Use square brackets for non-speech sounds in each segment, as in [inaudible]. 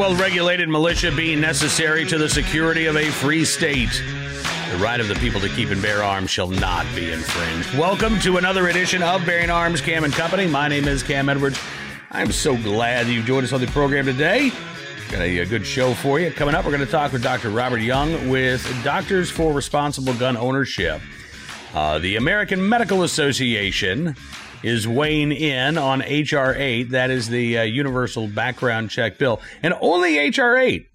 well regulated militia being necessary to the security of a free state. The right of the people to keep and bear arms shall not be infringed. Welcome to another edition of Bearing Arms Cam and Company. My name is Cam Edwards. I'm so glad that you've joined us on the program today. Got a, a good show for you. Coming up, we're going to talk with Dr. Robert Young with Doctors for Responsible Gun Ownership. Uh, the American Medical Association is weighing in on H.R. 8. That is the uh, Universal Background Check Bill. And only H.R. 8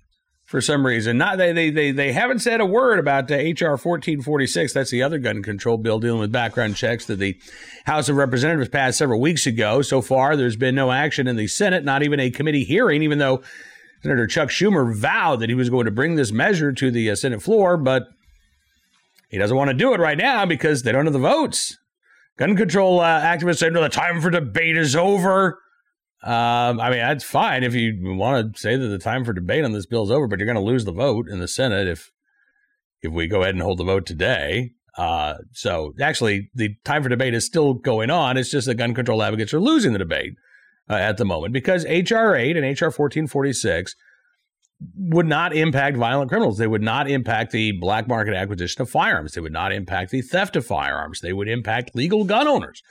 for some reason. Not they they they, they haven't said a word about HR 1446. That's the other gun control bill dealing with background checks that the House of Representatives passed several weeks ago. So far, there's been no action in the Senate, not even a committee hearing, even though Senator Chuck Schumer vowed that he was going to bring this measure to the uh, Senate floor, but he doesn't want to do it right now because they don't have the votes. Gun control uh, activists say, no, the time for debate is over. Um, I mean, that's fine if you want to say that the time for debate on this bill is over, but you're going to lose the vote in the Senate if if we go ahead and hold the vote today. Uh, so actually, the time for debate is still going on. It's just that gun control advocates are losing the debate uh, at the moment because HR 8 and HR 1446 would not impact violent criminals. They would not impact the black market acquisition of firearms. They would not impact the theft of firearms. They would impact legal gun owners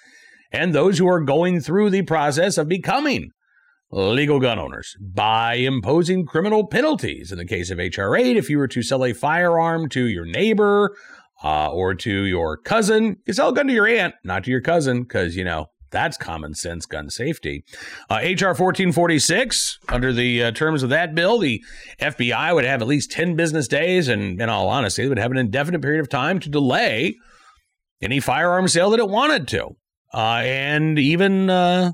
and those who are going through the process of becoming legal gun owners by imposing criminal penalties. In the case of HR 8, if you were to sell a firearm to your neighbor uh, or to your cousin, you sell a gun to your aunt, not to your cousin, because, you know, that's common sense gun safety. Uh, HR 1446, under the uh, terms of that bill, the FBI would have at least 10 business days, and in all honesty, they would have an indefinite period of time to delay any firearm sale that it wanted to. Uh, and even, uh,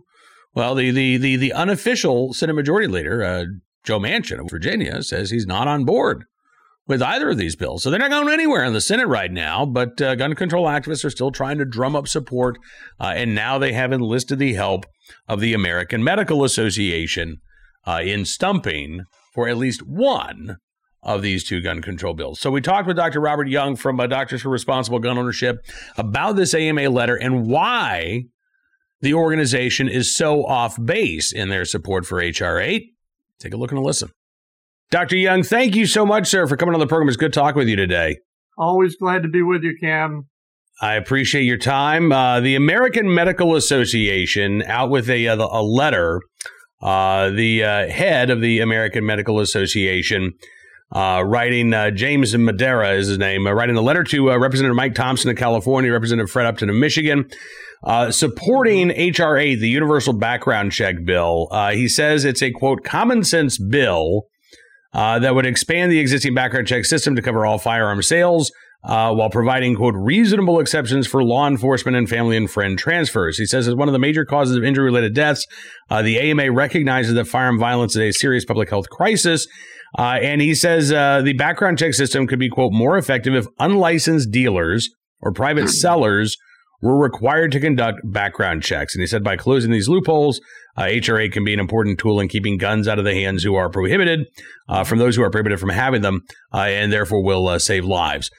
well, the, the, the, the unofficial Senate Majority Leader, uh, Joe Manchin of Virginia, says he's not on board with either of these bills. So they're not going anywhere in the Senate right now, but uh, gun control activists are still trying to drum up support. Uh, and now they have enlisted the help of the American Medical Association uh, in stumping for at least one of these two gun control bills. So we talked with Dr. Robert Young from uh, Doctors for Responsible Gun Ownership about this AMA letter and why the organization is so off base in their support for HR 8. Take a look and a listen. Dr. Young, thank you so much, sir, for coming on the program. It's good talking with you today. Always glad to be with you, Cam. I appreciate your time. Uh, the American Medical Association out with a, a letter. Uh, the uh, head of the American Medical Association uh, writing uh, James Madara is his name, uh, writing a letter to uh, Representative Mike Thompson of California, Representative Fred Upton of Michigan, uh, supporting H.R. 8, the Universal Background Check Bill. Uh, he says it's a quote common sense bill that would expand the existing background check system to cover all firearm sales. while providing, quote, reasonable exceptions for law enforcement and family and friend transfers. He says as one of the major causes of injury related deaths, the AMA recognizes that firearm violence is a serious public health crisis uh, and he says uh, the background check system could be, quote, more effective if unlicensed dealers or private [clears throat] sellers were required to conduct background checks. And he said by closing these loopholes, uh, HR 8 can be an important tool in keeping guns out of the hands who are prohibited uh, from those who are prohibited from having them, uh, and therefore will uh, save lives.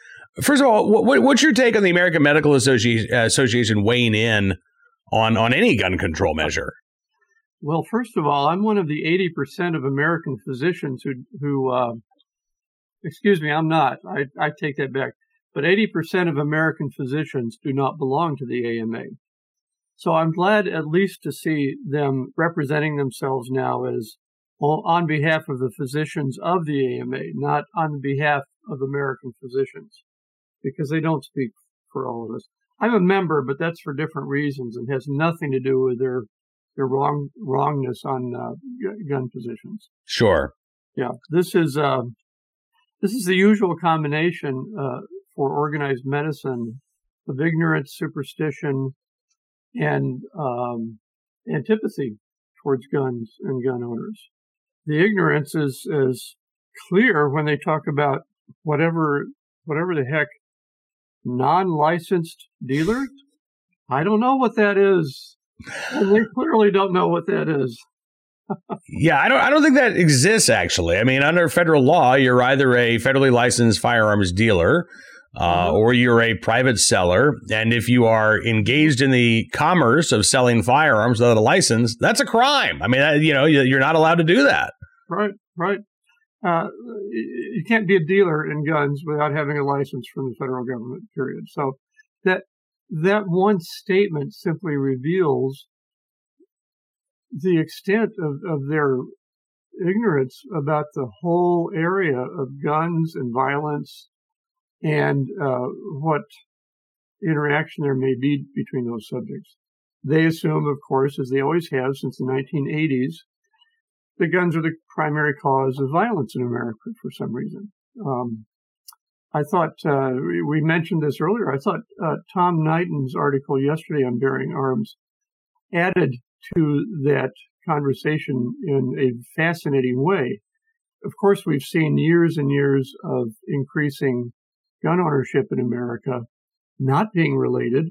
First of all, what, what's your take on the American Medical Associ- Association weighing in on on any gun control measure? Well, first of all, I'm one of the 80% of American physicians who, who uh, excuse me, I'm not. I, I take that back. But 80% of American physicians do not belong to the AMA. So I'm glad at least to see them representing themselves now as on behalf of the physicians of the AMA, not on behalf of American physicians, because they don't speak for all of us. I'm a member, but that's for different reasons and has nothing to do with their their wrong wrongness on uh, gun positions. Sure. Yeah, this is uh, this is the usual combination uh, for organized medicine of ignorance, superstition, and um, antipathy towards guns and gun owners. The ignorance is is clear when they talk about whatever whatever the heck non-licensed dealers. I don't know what that is and they clearly don't know what that is. [laughs] yeah, I don't. I don't think that exists. Actually, I mean, under federal law, you're either a federally licensed firearms dealer. Uh, mm-hmm. or you're a private seller, and if you are engaged in the commerce of selling firearms without a license, that's a crime. I mean, you know, you're not allowed to do that. Right. Right. Uh, you can't be a dealer in guns without having a license from the federal government. Period. So that that one statement simply reveals the extent of, of their ignorance about the whole area of guns and violence and uh, what interaction there may be between those subjects. They assume, of course, as they always have since the 1980s, that guns are the primary cause of violence in America for some reason. Um, I thought uh, we mentioned this earlier. I thought uh, Tom Knighton's article yesterday on bearing arms added to that conversation in a fascinating way. Of course, we've seen years and years of increasing gun ownership in America not being related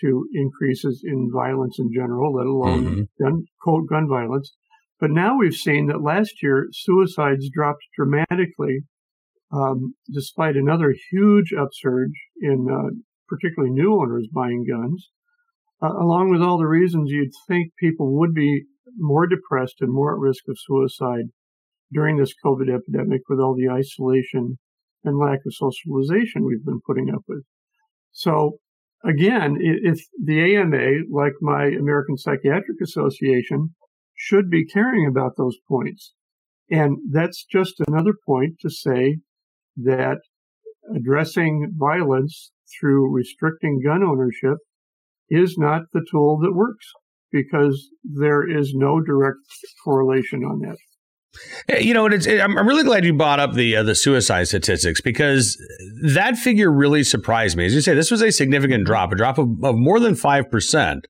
to increases in violence in general, let alone mm-hmm. gun, quote, gun violence. But now we've seen that last year suicides dropped dramatically, um, despite another huge upsurge in uh, particularly new owners buying guns, uh, along with all the reasons you'd think people would be more depressed and more at risk of suicide during this COVID epidemic with all the isolation and lack of socialization we've been putting up with. So again, if the AMA, like my American Psychiatric Association, should be caring about those points. And that's just another point to say that addressing violence through restricting gun ownership is not the tool that works because there is no direct correlation on that. You know, it's, it, I'm really glad you brought up the uh, the suicide statistics because that figure really surprised me. As you say, this was a significant drop, a drop of, of more than five percent.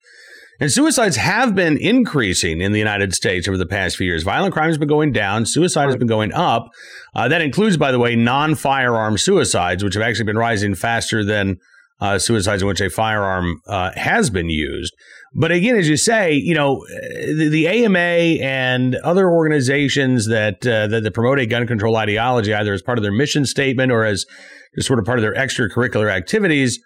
And suicides have been increasing in the United States over the past few years. Violent crime has been going down. Suicide has been going up. Uh, that includes, by the way, non-firearm suicides, which have actually been rising faster than uh, suicides in which a firearm uh, has been used. But again, as you say, you know, the, the AMA and other organizations that, uh, that, that promote a gun control ideology, either as part of their mission statement or as just sort of part of their extracurricular activities,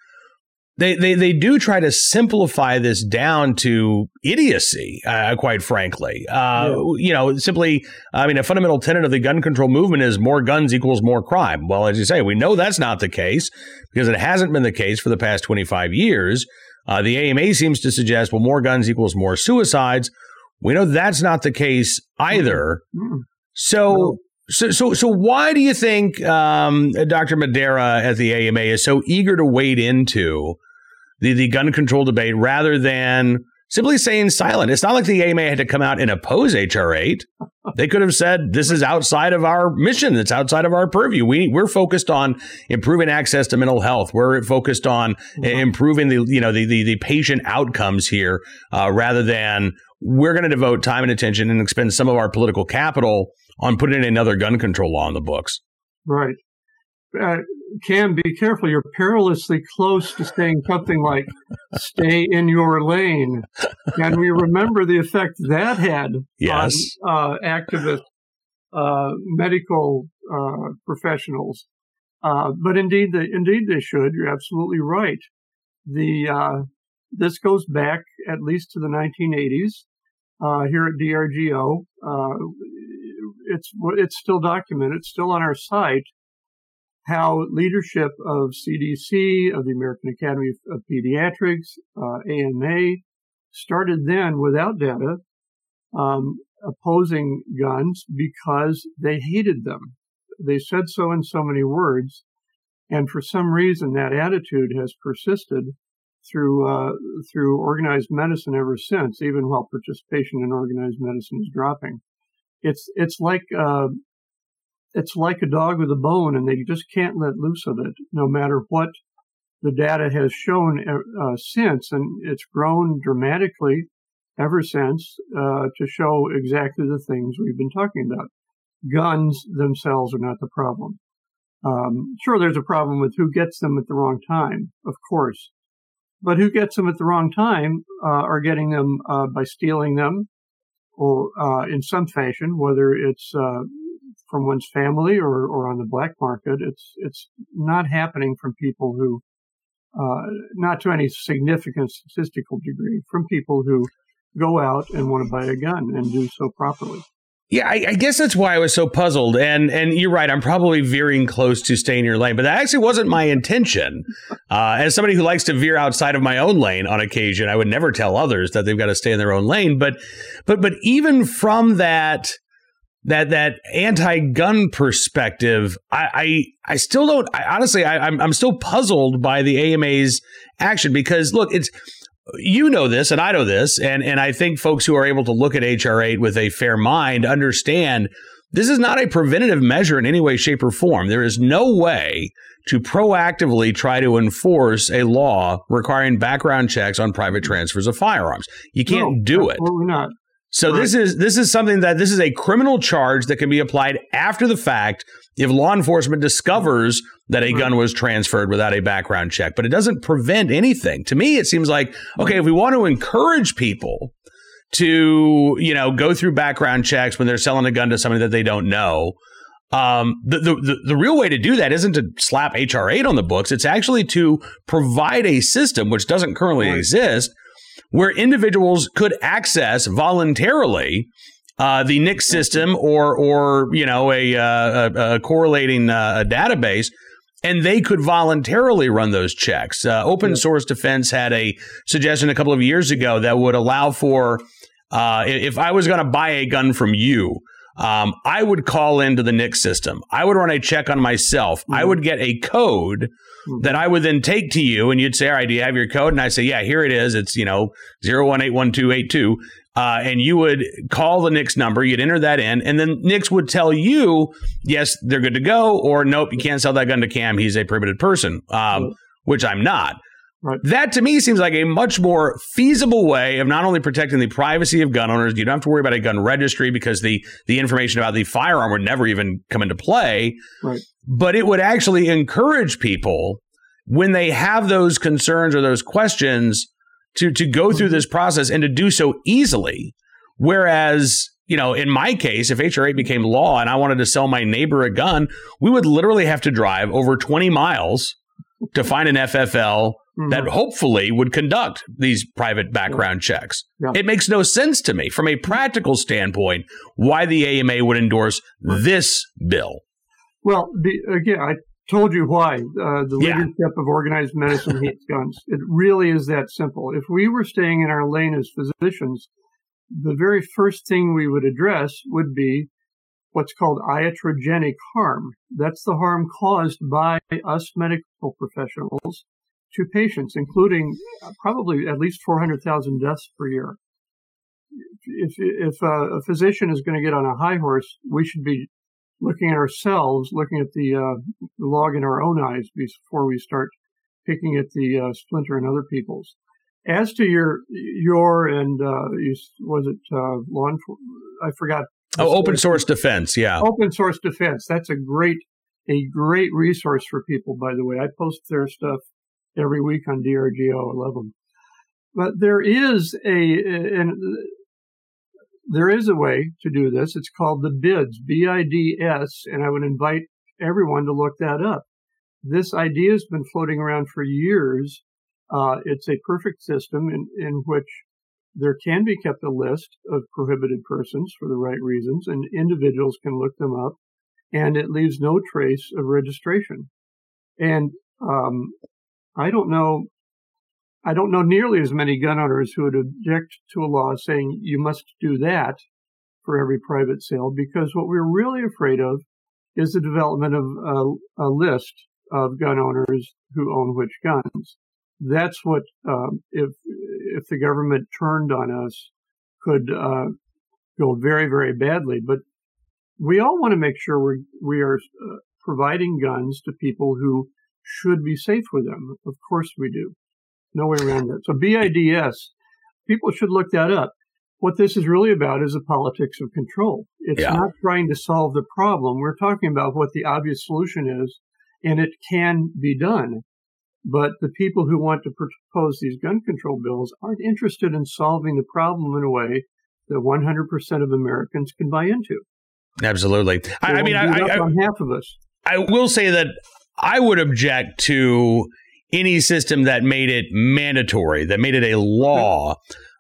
they, they, they do try to simplify this down to idiocy, uh, quite frankly. Uh, yeah. You know, simply, I mean, a fundamental tenet of the gun control movement is more guns equals more crime. Well, as you say, we know that's not the case because it hasn't been the case for the past 25 years. Uh, the AMA seems to suggest, well, more guns equals more suicides. We know that's not the case either. Mm-hmm. So, so, so, so, why do you think um, Dr. Madara at the AMA is so eager to wade into the, the gun control debate rather than simply saying silent. It's not like the AMA had to come out and oppose HR 8. They could have said, this is outside of our mission. It's outside of our purview. We, we're focused on improving access to mental health. We're focused on improving the, you know, the, the, the patient outcomes here, uh, rather than we're going to devote time and attention and expend some of our political capital on putting another gun control law in the books. Right. Uh, Cam, be careful. You're perilously close to saying something like "stay in your lane," and we remember the effect that had yes. on uh, activist uh, medical uh, professionals. Uh, but indeed, they, indeed they should. You're absolutely right. The uh, this goes back at least to the 1980s. Uh, here at DRGO, it's it's still documented. It's still on our site how leadership of CDC, of the American Academy of Pediatrics, uh, AMA, started then without data, um, opposing guns because they hated them. They said so in so many words, and for some reason that attitude has persisted through uh, through organized medicine ever since, even while participation in organized medicine is dropping. It's it's like uh, it's like a dog with a bone and they just can't let loose of it no matter what the data has shown uh, uh, since. And it's grown dramatically ever since uh, to show exactly the things we've been talking about. Guns themselves are not the problem. Um, sure there's a problem with who gets them at the wrong time of course. But who gets them at the wrong time uh, are getting them uh, by stealing them or uh, in some fashion whether it's from one's family or, or on the black market. It's it's not happening from people who, uh, not to any significant statistical degree, from people who go out and want to buy a gun and do so properly. Yeah, I, I, guess that's why I was so puzzled. And and you're right. I'm probably veering close to staying your lane, but that actually wasn't my intention. [laughs] Uh, as somebody who likes to veer outside of my own lane on occasion, I would never tell others that they've got to stay in their own lane. But but but even from that that that anti-gun perspective, I I, I still don't. I, honestly, I, I'm I'm still puzzled by the AMA's action because look, it's you know this and I know this, and and I think folks who are able to look at HR eight with a fair mind understand this is not a preventative measure in any way, shape, or form. There is no way to proactively try to enforce a law requiring background checks on private transfers of firearms. You can't no, do it. not. So right. this is this is something that this is a criminal charge that can be applied after the fact if law enforcement discovers that a gun was transferred without a background check, but it doesn't prevent anything. To me, it seems like okay, if we want to encourage people to you know go through background checks when they're selling a gun to somebody that they don't know. Um, the, the, the, real way to do that isn't to slap HR 8 on the books. It's actually to provide a system which doesn't currently right. exist where individuals could access voluntarily uh, the NICS system or or you know a, uh, a, a correlating uh, a database, and they could voluntarily run those checks. Uh, open source defense had a suggestion a couple of years ago that would allow for uh, if I was going to buy a gun from you. Um, I would call into the NICS system. I would run a check on myself. Mm-hmm. I would get a code mm-hmm. that I would then take to you, and you'd say, "All right, do you have your code?" And I say, "Yeah, here it is. It's you know zero one eight one two eight two. Uh, and you would call the NICS number, you'd enter that in, and then NICS would tell you, yes, they're good to go, or nope, you can't sell that gun to Cam. He's a prohibited person, um, which I'm not. Right. That to me seems like a much more feasible way of not only protecting the privacy of gun owners, you don't have to worry about a gun registry because the the information about the firearm would never even come into play. Right. But it would actually encourage people when they have those concerns or those questions to to go through mm-hmm. this process and to do so easily. Whereas, you know, in my case, if HR8 became law and I wanted to sell my neighbor a gun, we would literally have to drive over 20 miles to find an FFL mm-hmm. that hopefully would conduct these private background yeah. checks. Yeah. It makes no sense to me from a practical standpoint why the AMA would endorse this bill. Well, the, again, I told you why. Uh, the yeah. leadership of organized medicine hates guns. It really is that simple. If we were staying in our lane as physicians, the very first thing we would address would be what's called iatrogenic harm. That's the harm caused by us medical professionals to patients, including probably at least 400,000 deaths per year. If, if a, a physician is going to get on a high horse, we should be looking at ourselves, looking at the, uh, the log in our own eyes before we start picking at the uh, splinter in other people's. As to your your and uh, was it uh, law enforcement? I forgot. Oh, open source defense. Yeah, open source defense. That's a great a great resource for people. By the way, I post their stuff every week on DRGO 11. But there is a, and there is a way to do this. It's called the BIDS, B-I-D-S, and I would invite everyone to look that up. This idea has been floating around for years. Uh, it's a perfect system in, in which there can be kept a list of prohibited persons for the right reasons, and individuals can look them up, and it leaves no trace of registration. And um, I don't know I don't know nearly as many gun owners who would object to a law saying you must do that for every private sale because what we're really afraid of is the development of a, a list of gun owners who own which guns. That's what, um, if if the government turned on us, could uh, go very very badly. But we all want to make sure we we are uh, providing guns to people who should be safe with them. Of course we do. No way around that. So BIDS, people should look that up. What this is really about is the politics of control. It's yeah. not trying to solve the problem. We're talking about what the obvious solution is, and it can be done. But the people who want to propose these gun control bills aren't interested in solving the problem in a way that 100% of Americans can buy into. Absolutely. I, I, mean, I, I, on half of us. I will say that I would object to any system that made it mandatory, that made it a law.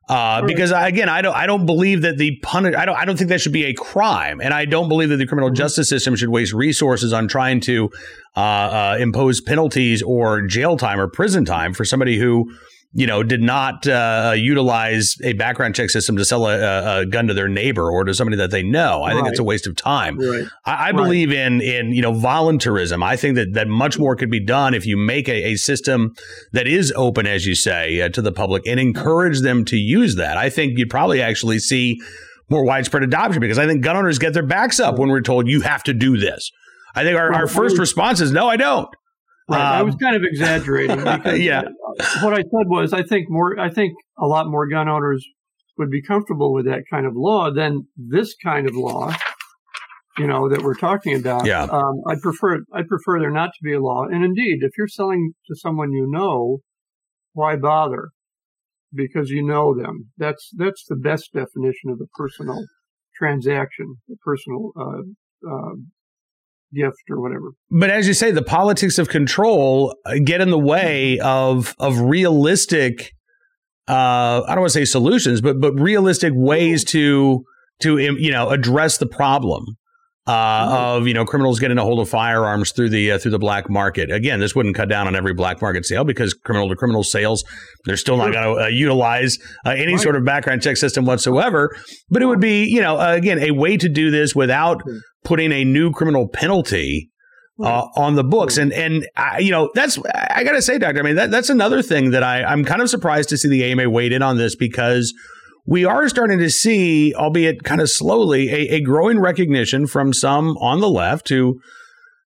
Uh, because again, I don't, I don't believe that the punish, I don't, I don't think that should be a crime, and I don't believe that the criminal mm-hmm. justice system should waste resources on trying to uh, uh, impose penalties or jail time or prison time for somebody who you know, did not uh, utilize a background check system to sell a, a, gun to their neighbor or to somebody that they know. I right. think it's a waste of time. Right. I, I believe in in you know voluntarism. I think that that much more could be done if you make a, a system that is open, as you say, uh, to the public and encourage them to use that. I think you'd probably actually see more widespread adoption because I think gun owners get their backs up when we're told you have to do this. I think our, our first response is no, I don't. Right. Um, I was kind of exaggerating. [laughs] Because yeah. What I said was, I think more. I think a lot more gun owners would be comfortable with that kind of law than this kind of law. You know that we're talking about. Yeah. Um, I'd prefer. I'd prefer there not to be a law. And indeed, if you're selling to someone you know, why bother? Because you know them. That's that's the best definition of a personal transaction, a personal uh, uh, gift or whatever. But as you say, the politics of control uh, get in the way of of realistic. Uh, I don't want to say solutions, but but realistic ways to to you know address the problem uh, mm-hmm. of you know criminals getting a hold of firearms through the uh, through the black market. Again, this wouldn't cut down on every black market sale because criminal to criminal sales, they're still not going to uh, utilize uh, any right. sort of background check system whatsoever. But it would be you know again a way to do this without putting a new criminal penalty. Uh, on the books. And and I, you know that's I got to say, doctor. I mean that that's another thing that I I'm kind of surprised to see the AMA weighed in on this because we are starting to see, albeit kind of slowly, a, a growing recognition from some on the left who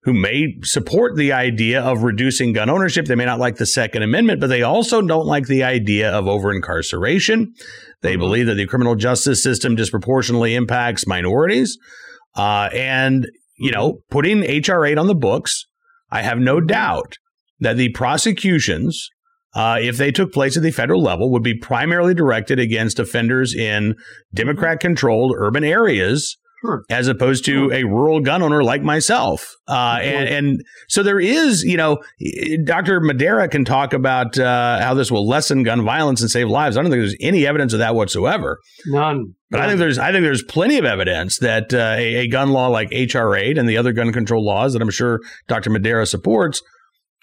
who may support the idea of reducing gun ownership. They may not like the Second Amendment, but they also don't like the idea of over incarceration. They mm-hmm. believe that the criminal justice system disproportionately impacts minorities. Uh, and, you know, mm-hmm. putting H.R. 8 on the books, I have no mm-hmm. doubt that the prosecutions uh, if they took place at the federal level, would be primarily directed against offenders in Democrat controlled urban areas. Sure. As opposed to a rural gun owner like myself, uh, and, and so there is, you know, Dr. Madara can talk about uh, how this will lessen gun violence and save lives. I don't think there's any evidence of that whatsoever. None. But None. I think there's, I think there's plenty of evidence that uh, a, a gun law like HR 8 and the other gun control laws that I'm sure Dr. Madara supports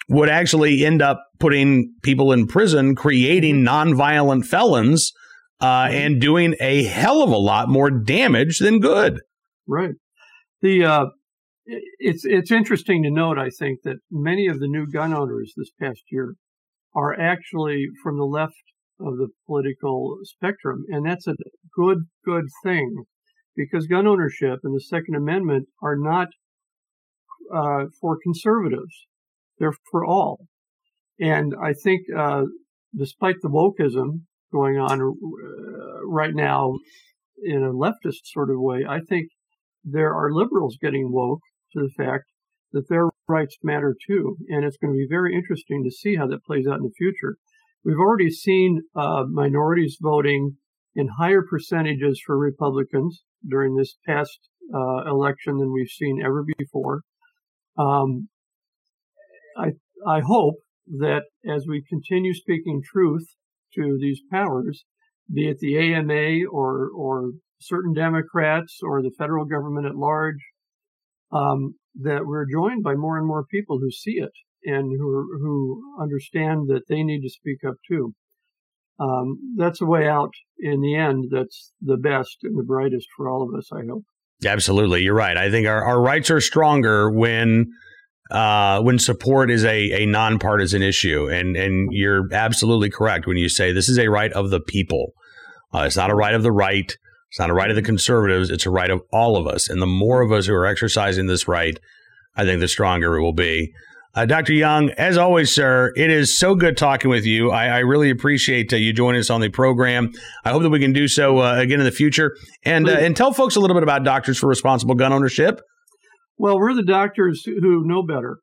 would actually end up putting people in prison, creating mm-hmm. nonviolent felons, uh, mm-hmm. and doing a hell of a lot more damage than good. Right. The uh, it's it's interesting to note, I think, that many of the new gun owners this past year are actually from the left of the political spectrum, and that's a good good thing because gun ownership and the Second Amendment are not uh, for conservatives. They're for all. And I think, uh, despite the wokeism going on uh, right now in a leftist sort of way, I think there are liberals getting woke to the fact that their rights matter too. And it's going to be very interesting to see how that plays out in the future. We've already seen uh, minorities voting in higher percentages for Republicans during this past uh, election than we've seen ever before. Um, I, I hope that as we continue speaking truth to these powers, be it the AMA or, or certain Democrats or the federal government at large, um, that we're joined by more and more people who see it and who, who understand that they need to speak up too. Um, that's a way out in the end that's the best and the brightest for all of us, I hope. Absolutely. You're right. I think our, our rights are stronger when uh, when support is a, a nonpartisan issue. And, and you're absolutely correct when you say this is a right of the people. Uh, it's not a right of the right. It's not a right of the conservatives. It's a right of all of us. And the more of us who are exercising this right, I think the stronger it will be. Uh, Dr. Young, as always, sir, it is so good talking with you. I, I really appreciate uh, you joining us on the program. I hope that we can do so uh, again in the future. And uh, and tell folks a little bit about Doctors for Responsible Gun Ownership. Well, we're the doctors who know better.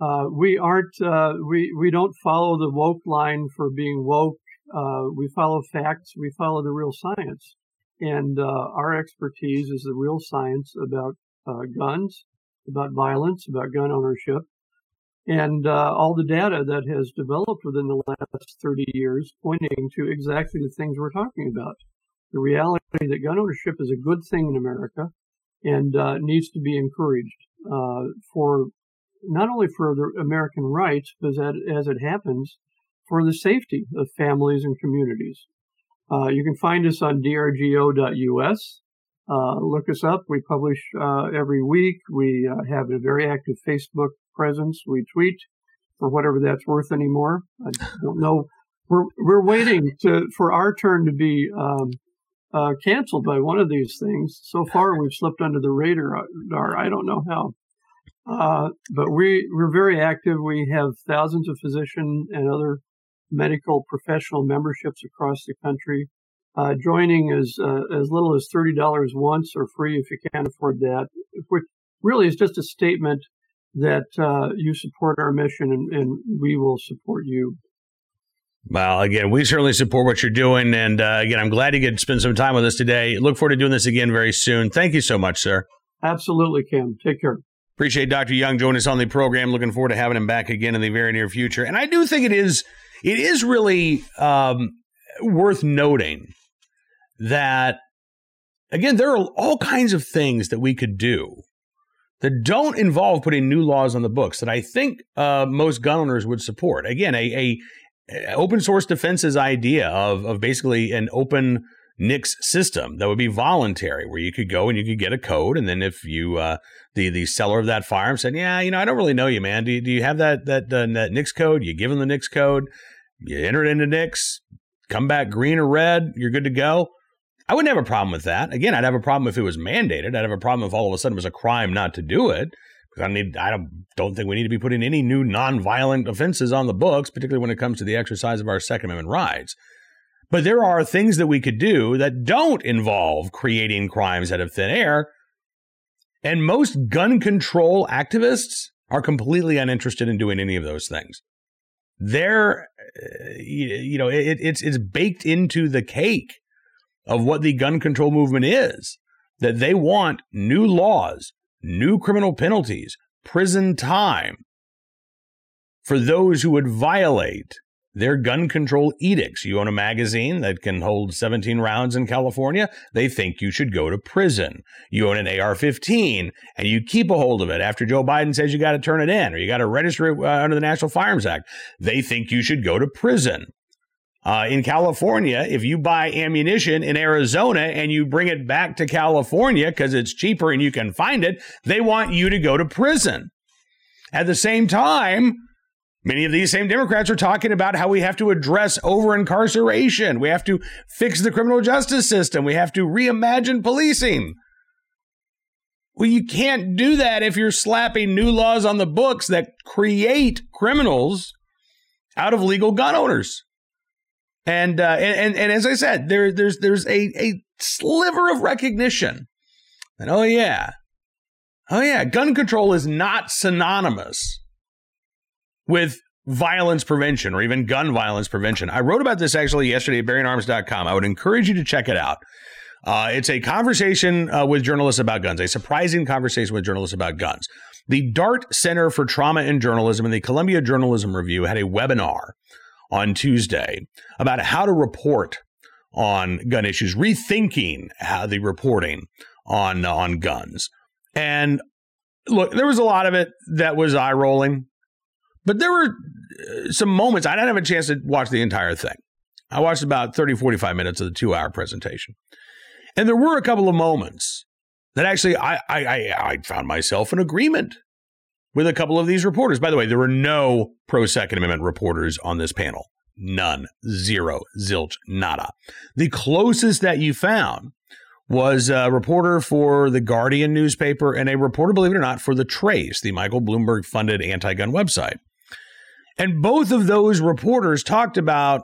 Uh, we aren't. Uh, we we don't follow the woke line for being woke. Uh, we follow facts. We follow the real science, and uh, our expertise is the real science about uh, guns, about violence, about gun ownership. and uh, all the data that has developed within the last 30 years pointing to exactly the things we're talking about. The reality that gun ownership is a good thing in America and uh, needs to be encouraged uh, for not only for the American rights, but as, as it happens, for the safety of families and communities. Uh, you can find us on drgo.us. Uh, look us up. We publish uh, every week. We uh, have a very active Facebook presence. We tweet for whatever that's worth anymore. I don't know. We're we're waiting to for our turn to be um, uh, canceled by one of these things. So far, we've slipped under the radar. I don't know how. Uh, but we we're very active. We have thousands of physician and other medical professional memberships across the country. Uh, joining is uh, as little as thirty dollars once, or free if you can't afford that. Which really is just a statement that uh, you support our mission, and, and, we will support you. Well, again, we certainly support what you're doing, and uh, again, I'm glad you could spend some time with us today. Look forward to doing this again very soon. Thank you so much, sir. Absolutely, Cam. Take care. Appreciate Dr. Young joining us on the program. Looking forward to having him back again in the very near future. And I do think it is it is really um, worth noting that again there are all kinds of things that we could do that don't involve putting new laws on the books that I think uh, most gun owners would support. Again, a, a, open source defense's idea of of basically an open NICS system that would be voluntary, where you could go and you could get a code, and then if you uh, the the seller of that firearm said, "Yeah, you know, I don't really know you, man. Do you, do you have that that uh, that NICS code?" You give them the NICS code, you enter it into NICS, come back green or red, you're good to go. I wouldn't have a problem with that. Again, I'd have a problem if it was mandated. I'd have a problem if all of a sudden it was a crime not to do it. Because I need, I don't, don't think we need to be putting any new nonviolent offenses on the books, particularly when it comes to the exercise of our Second Amendment rights. But there are things that we could do that don't involve creating crimes out of thin air. And most gun control activists are completely uninterested in doing any of those things. They're, uh, you know, it, it's it's baked into the cake of what the gun control movement is that they want new laws, new criminal penalties, prison time for those who would violate their gun control edicts. You own a magazine that can hold 17 rounds in California, they think you should go to prison. You own an AR 15 and you keep a hold of it after Joe Biden says you got to turn it in or you got to register it uh, under the National Firearms Act. They think you should go to prison. Uh, in California, if you buy ammunition in Arizona and you bring it back to California because it's cheaper and you can find it, they want you to go to prison. At the same time, Many of these same Democrats are talking about how we have to address over incarceration. We have to fix the criminal justice system. We have to reimagine policing. Well, you can't do that if you're slapping new laws on the books that create criminals out of legal gun owners. And uh, and, and, and as I said, there there's there's a a sliver of recognition. Oh yeah, oh yeah, gun control is not synonymous with violence prevention or even gun violence prevention. I wrote about this actually yesterday at bearingarms.com. I would encourage you to check it out. Uh, it's a conversation uh, with journalists about guns, a surprising conversation with journalists about guns. The DART Center for Trauma and Journalism and the Columbia Journalism Review had a webinar on Tuesday about how to report on gun issues, rethinking how the reporting on on guns. And look, there was a lot of it that was eye rolling. But there were uh, some moments, I didn't have a chance to watch the entire thing. I watched about 30, 45 minutes of the two hour presentation. And there were a couple of moments that actually I, I, I found myself in agreement with a couple of these reporters. By the way, there were no pro Second Amendment reporters on this panel. None. Zero. Zilch. Nada. The closest that you found was a reporter for the Guardian newspaper and a reporter, believe it or not, for The Trace, the Michael Bloomberg funded anti gun website. And both of those reporters talked about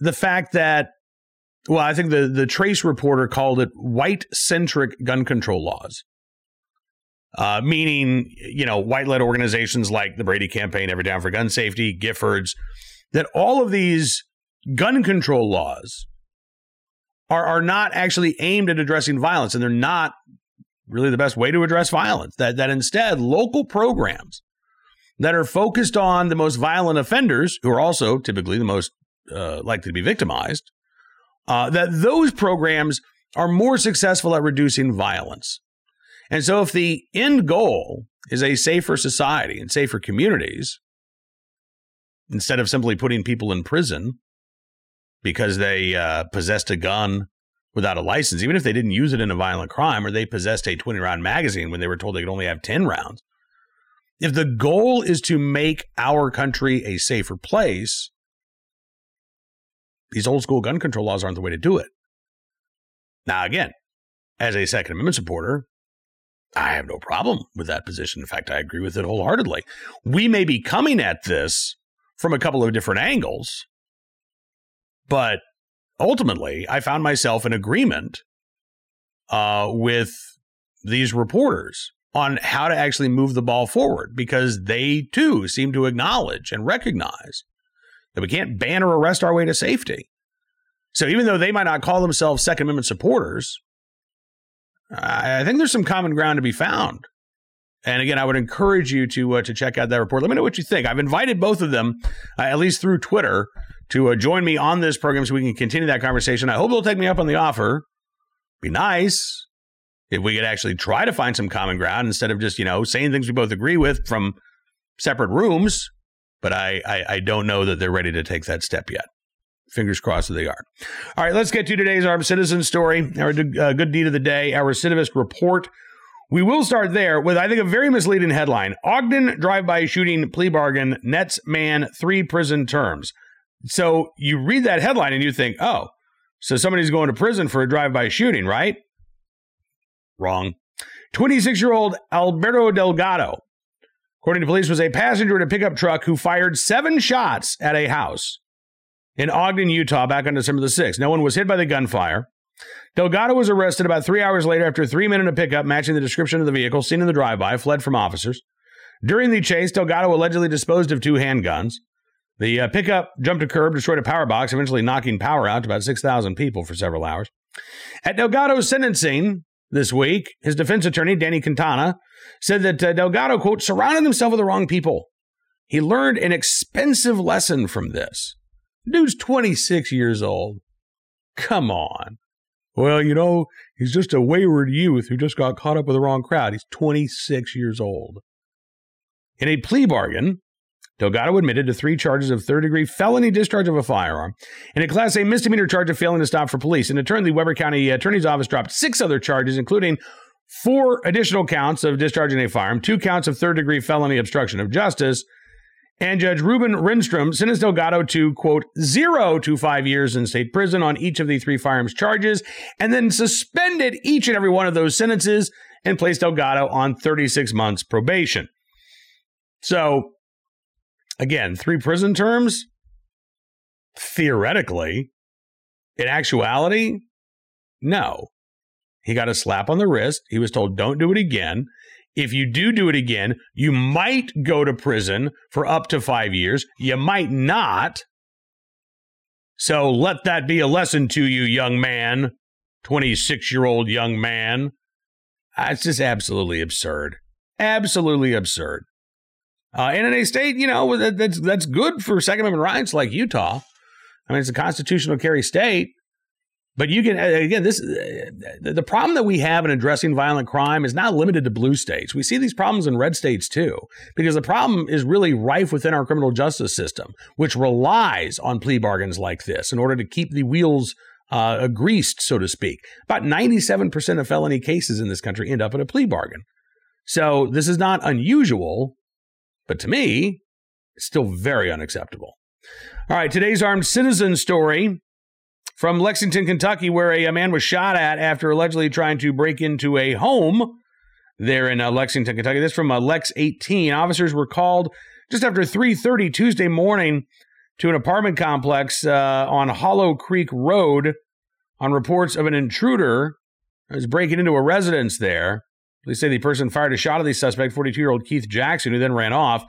the fact that, well, I think the, the Trace reporter called it white centric gun control laws. Uh, meaning, you know, white led organizations like the Brady Campaign, Everytown for Gun Safety, Giffords, that all of these gun control laws are, are not actually aimed at addressing violence and they're not really the best way to address violence. That, that instead, local programs that are focused on the most violent offenders, who are also typically the most uh, likely to be victimized, uh, that those programs are more successful at reducing violence. And so, if the end goal is a safer society and safer communities, instead of simply putting people in prison because they uh, possessed a gun without a license, even if they didn't use it in a violent crime or they possessed a 20 round magazine when they were told they could only have 10 rounds, if the goal is to make our country a safer place, these old school gun control laws aren't the way to do it. Now, again, as a Second Amendment supporter, I have no problem with that position. In fact, I agree with it wholeheartedly. We may be coming at this from a couple of different angles, but ultimately, I found myself in agreement uh, with these reporters on how to actually move the ball forward because they too seem to acknowledge and recognize that we can't ban or arrest our way to safety. So even though they might not call themselves Second Amendment supporters, I think there's some common ground to be found. And again, I would encourage you to uh, to check out that report. Let me know what you think. I've invited both of them, uh, at least through Twitter, to uh, join me on this program so we can continue that conversation. I hope they'll take me up on the offer. Be nice if we could actually try to find some common ground instead of just you know saying things we both agree with from separate rooms. But I, I, I don't know that they're ready to take that step yet. Fingers crossed that they are. All right, let's get to today's armed citizen story, our uh, good deed of the day, our recidivist report. We will start there with, I think, a very misleading headline Ogden drive by shooting plea bargain nets man three prison terms. So you read that headline and you think, oh, so somebody's going to prison for a drive by shooting, right? Wrong. 26 year old Alberto Delgado, according to police, was a passenger in a pickup truck who fired seven shots at a house in Ogden, Utah, back on December the 6th. No one was hit by the gunfire. Delgado was arrested about three hours later after three men in a pickup matching the description of the vehicle seen in the drive by fled from officers. During the chase, Delgado allegedly disposed of two handguns. The uh, pickup jumped a curb, destroyed a power box, eventually knocking power out to about 6,000 people for several hours. At Delgado's sentencing this week, his defense attorney, Danny Quintana, said that uh, Delgado, quote, surrounded himself with the wrong people. He learned an expensive lesson from this. Dude's 26 years old. Come on. Well, you know, he's just a wayward youth who just got caught up with the wrong crowd. He's 26 years old. In a plea bargain, Delgado admitted to three charges of third degree felony discharge of a firearm and a Class A misdemeanor charge of failing to stop for police. In turn, the Weber County Attorney's Office dropped six other charges, including four additional counts of discharging a firearm, two counts of third degree felony obstruction of justice, and Judge Reuben Renstrom sentenced Delgado to, quote, zero to five years in state prison on each of the three firearms charges, and then suspended each and every one of those sentences and placed Delgado on 36 months probation. So, again, three prison terms, theoretically, in actuality, no. He got a slap on the wrist. He was told, don't do it again. If you do do it again, you might go to prison for up to five years. You might not. So let that be a lesson to you, young man, 26 year old young man. Ah, it's just absolutely absurd. Absolutely absurd. Uh, and in a state, you know, that's that's good for Second Amendment rights like Utah. I mean, it's a constitutional carry state. But you can again, this the problem that we have in addressing violent crime is not limited to blue states. We see these problems in red states too, because the problem is really rife within our criminal justice system, which relies on plea bargains like this in order to keep the wheels uh, greased, so to speak. About ninety-seven percent of felony cases in this country end up in a plea bargain. So this is not unusual, but to me, it's still very unacceptable. All right, today's armed citizen story from Lexington, Kentucky, where a, man was shot at after allegedly trying to break into a home there in uh, Lexington, Kentucky. This from uh, Lex 18. Officers were called just after 3:30 Tuesday morning to an apartment complex uh, on Hollow Creek Road on reports of an intruder who was breaking into a residence there. Police say the person fired a shot at the suspect, 42-year-old Keith Jackson, who then ran off.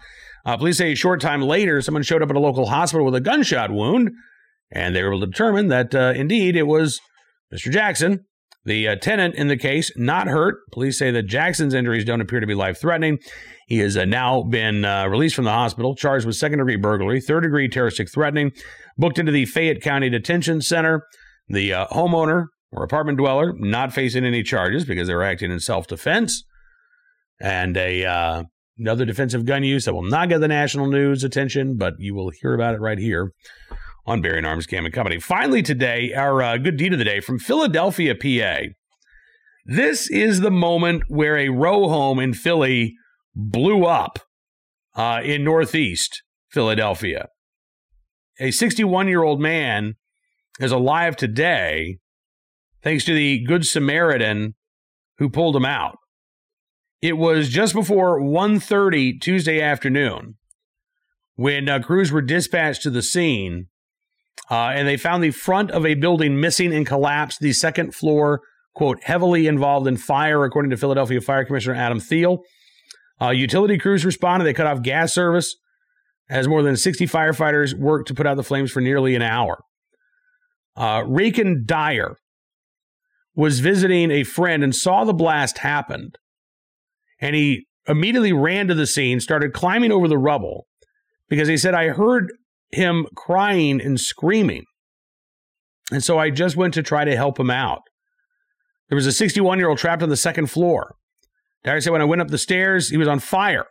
Uh, police say a short time later, someone showed up at a local hospital with a gunshot wound and they were able to determine that uh, indeed it was Mr. Jackson. The uh, tenant in the case not hurt. Police say that Jackson's injuries don't appear to be life threatening. He has uh, now been uh, released from the hospital, charged with second degree burglary, third degree terroristic threatening, booked into the Fayette County Detention Center. The uh, homeowner or apartment dweller not facing any charges because they were acting in self defense. And a uh, another defensive gun use that will not get the national news attention, but you will hear about it right here on Bearing Arms Cam and Company. Finally, today, our uh, good deed of the day from Philadelphia, PA. This is the moment where a row home in Philly blew up uh, in Northeast Philadelphia. A 61 year old man is alive today thanks to the Good Samaritan who pulled him out. It was just before 1.30 Tuesday afternoon when uh, crews were dispatched to the scene uh, and they found the front of a building missing and collapsed, the second floor, quote, heavily involved in fire, according to Philadelphia Fire Commissioner Adam Thiel. Uh, utility crews responded. They cut off gas service as more than 60 firefighters worked to put out the flames for nearly an hour. Uh, Raken Dyer was visiting a friend and saw the blast happen. And he immediately ran to the scene, started climbing over the rubble because he said, I heard him crying and screaming. And so I just went to try to help him out. There was a 61 year old trapped on the second floor. Dyer said when I went up the stairs, he was on fire.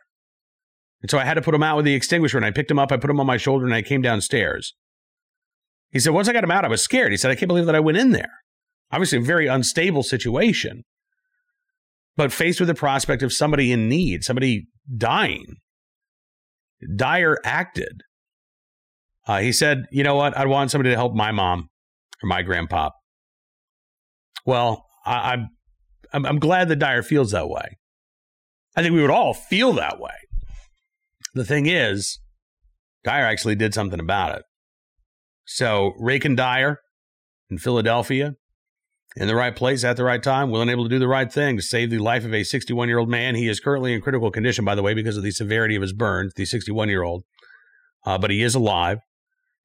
And so I had to put him out with the extinguisher and I picked him up, I put him on my shoulder, and I came downstairs. He said, once I got him out, I was scared. He said, I can't believe that I went in there. Obviously, a very unstable situation, but faced with the prospect of somebody in need, somebody dying. Dyer acted. Uh, he said, you know what? I want somebody to help my mom or my grandpa. Well, I, I'm I'm, I'm glad that Dyer feels that way. I think we would all feel that way. The thing is, Dyer actually did something about it. So, Raken Dyer in Philadelphia, in the right place at the right time, willing able to do the right thing to save the life of a 61 year old man. He is currently in critical condition, by the way, because of the severity of his burns, the 61 year old. Uh, but he is alive,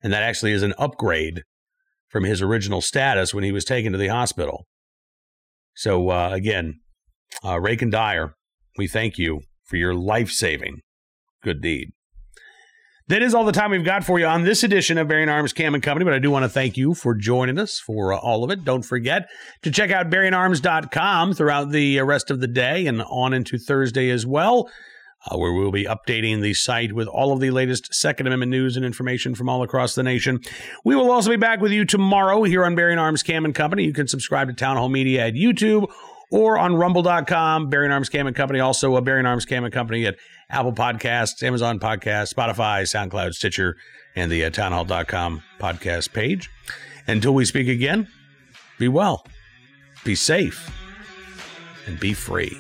and that actually is an upgrade from his original status when he was taken to the hospital. So, uh, again, uh, Raken Dyer, we thank you for your life saving good deed. That is all the time we've got for you on this edition of Bearing Arms Cam and Company, but I do want to thank you for joining us for uh, all of it. Don't forget to check out bearingarms.com throughout the uh, rest of the day and on into Thursday as well, uh, where we'll be updating the site with all of the latest Second Amendment news and information from all across the nation. We will also be back with you tomorrow here on Bearing Arms Cam and Company. You can subscribe to Town Hall Media at YouTube or on rumble.com, Bearing Arms Cam and Company, also a Bearing Arms Cam and Company at Apple Podcasts, Amazon Podcasts, Spotify, SoundCloud, Stitcher, and the uh, townhall.com podcast page. Until we speak again, be well, be safe, and be free.